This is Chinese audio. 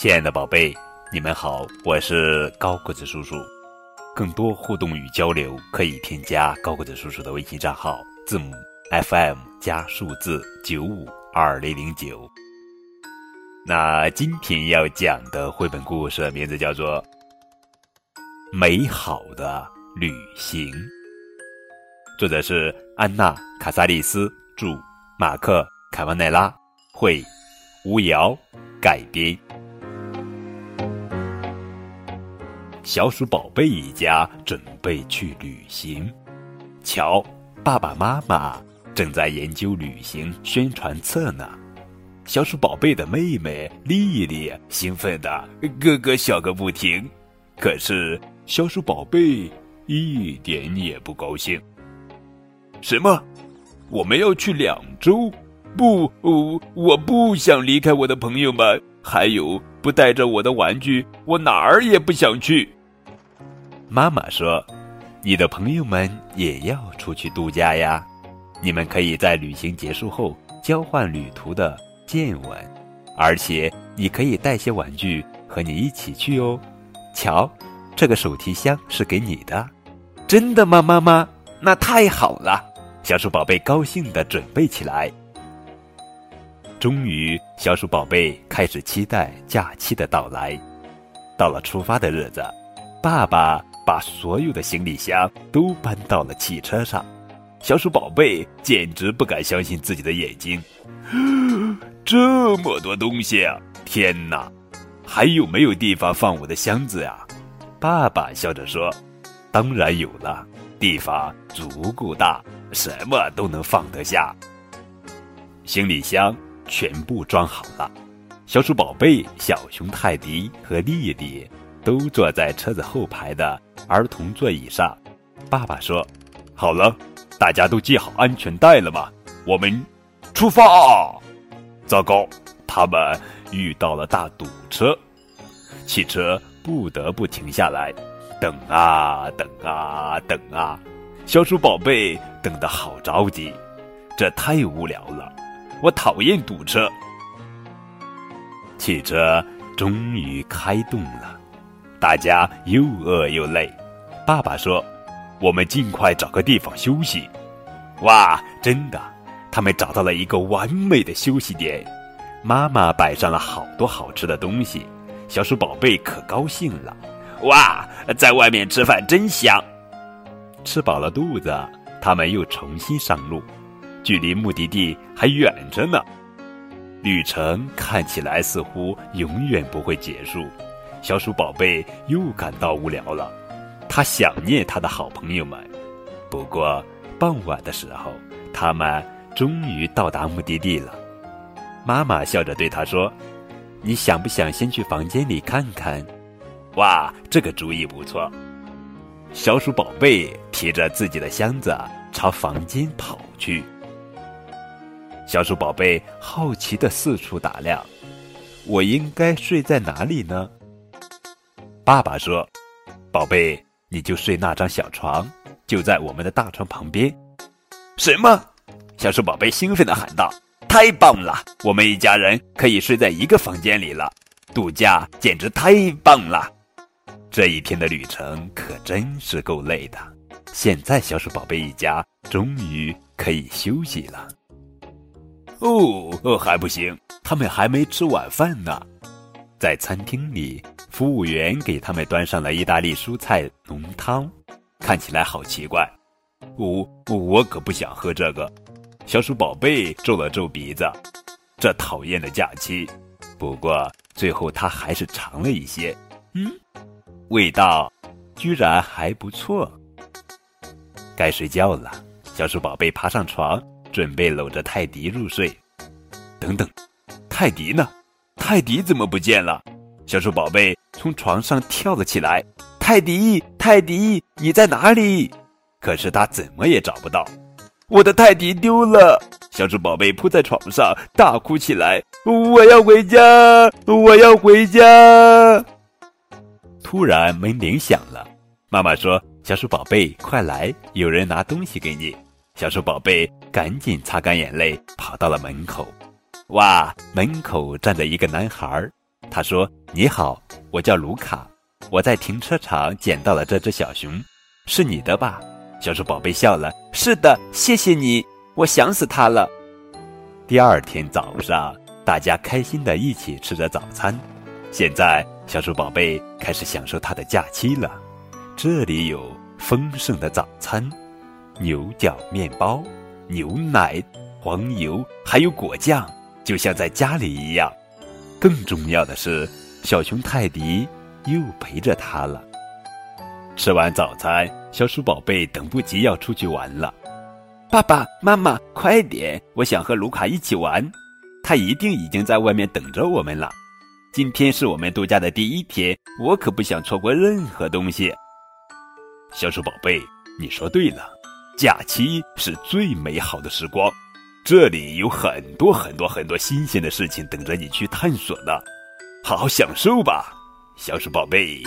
亲爱的宝贝，你们好，我是高个子叔叔。更多互动与交流，可以添加高个子叔叔的微信账号，字母 FM 加数字九五二零零九。那今天要讲的绘本故事名字叫做《美好的旅行》，作者是安娜·卡萨利斯，著，马克·卡瓦奈拉，绘，吴瑶改编。小鼠宝贝一家准备去旅行，瞧，爸爸妈妈正在研究旅行宣传册呢。小鼠宝贝的妹妹丽丽兴奋的咯咯笑个不停，可是小鼠宝贝一点也不高兴。什么？我们要去两周？不，我不想离开我的朋友们，还有不带着我的玩具，我哪儿也不想去。妈妈说：“你的朋友们也要出去度假呀，你们可以在旅行结束后交换旅途的见闻，而且你可以带些玩具和你一起去哦。瞧，这个手提箱是给你的，真的吗，妈妈？那太好了！”小鼠宝贝高兴地准备起来。终于，小鼠宝贝开始期待假期的到来。到了出发的日子，爸爸。把所有的行李箱都搬到了汽车上，小鼠宝贝简直不敢相信自己的眼睛，这么多东西啊！天哪，还有没有地方放我的箱子呀？爸爸笑着说：“当然有了，地方足够大，什么都能放得下。”行李箱全部装好了，小鼠宝贝、小熊泰迪和丽丽都坐在车子后排的。儿童座椅上，爸爸说：“好了，大家都系好安全带了吗？我们出发。”糟糕，他们遇到了大堵车，汽车不得不停下来，等啊等啊等啊，小鼠宝贝等得好着急，这太无聊了，我讨厌堵车。汽车终于开动了，大家又饿又累。爸爸说：“我们尽快找个地方休息。”哇，真的，他们找到了一个完美的休息点。妈妈摆上了好多好吃的东西，小鼠宝贝可高兴了。哇，在外面吃饭真香！吃饱了肚子，他们又重新上路，距离目的地还远着呢。旅程看起来似乎永远不会结束，小鼠宝贝又感到无聊了。他想念他的好朋友们，不过傍晚的时候，他们终于到达目的地了。妈妈笑着对他说：“你想不想先去房间里看看？”哇，这个主意不错！小鼠宝贝提着自己的箱子朝房间跑去。小鼠宝贝好奇的四处打量：“我应该睡在哪里呢？”爸爸说：“宝贝。”你就睡那张小床，就在我们的大床旁边。什么？小鼠宝贝兴奋的喊道：“太棒了！我们一家人可以睡在一个房间里了，度假简直太棒了！”这一天的旅程可真是够累的。现在，小鼠宝贝一家终于可以休息了。哦，还不行，他们还没吃晚饭呢。在餐厅里。服务员给他们端上了意大利蔬菜浓汤，看起来好奇怪。我我可不想喝这个。小鼠宝贝皱了皱鼻子，这讨厌的假期。不过最后他还是尝了一些，嗯，味道居然还不错。该睡觉了，小鼠宝贝爬上床，准备搂着泰迪入睡。等等，泰迪呢？泰迪怎么不见了？小鼠宝贝。从床上跳了起来，泰迪，泰迪，你在哪里？可是他怎么也找不到，我的泰迪丢了。小猪宝贝扑在床上大哭起来，我要回家，我要回家。突然门铃响了，妈妈说：“小鼠宝贝，快来，有人拿东西给你。”小鼠宝贝赶紧擦干眼泪，跑到了门口。哇，门口站着一个男孩，他说：“你好，我叫卢卡，我在停车场捡到了这只小熊，是你的吧？”小鼠宝贝笑了：“是的，谢谢你，我想死它了。”第二天早上，大家开心的一起吃着早餐。现在，小鼠宝贝开始享受它的假期了。这里有丰盛的早餐，牛角面包、牛奶、黄油，还有果酱，就像在家里一样。更重要的是，小熊泰迪又陪着他了。吃完早餐，小鼠宝贝等不及要出去玩了。爸爸妈妈，快点！我想和卢卡一起玩，他一定已经在外面等着我们了。今天是我们度假的第一天，我可不想错过任何东西。小鼠宝贝，你说对了，假期是最美好的时光，这里有很多很多很多新鲜的事情等着你去探索呢，好好享受吧，小鼠宝贝。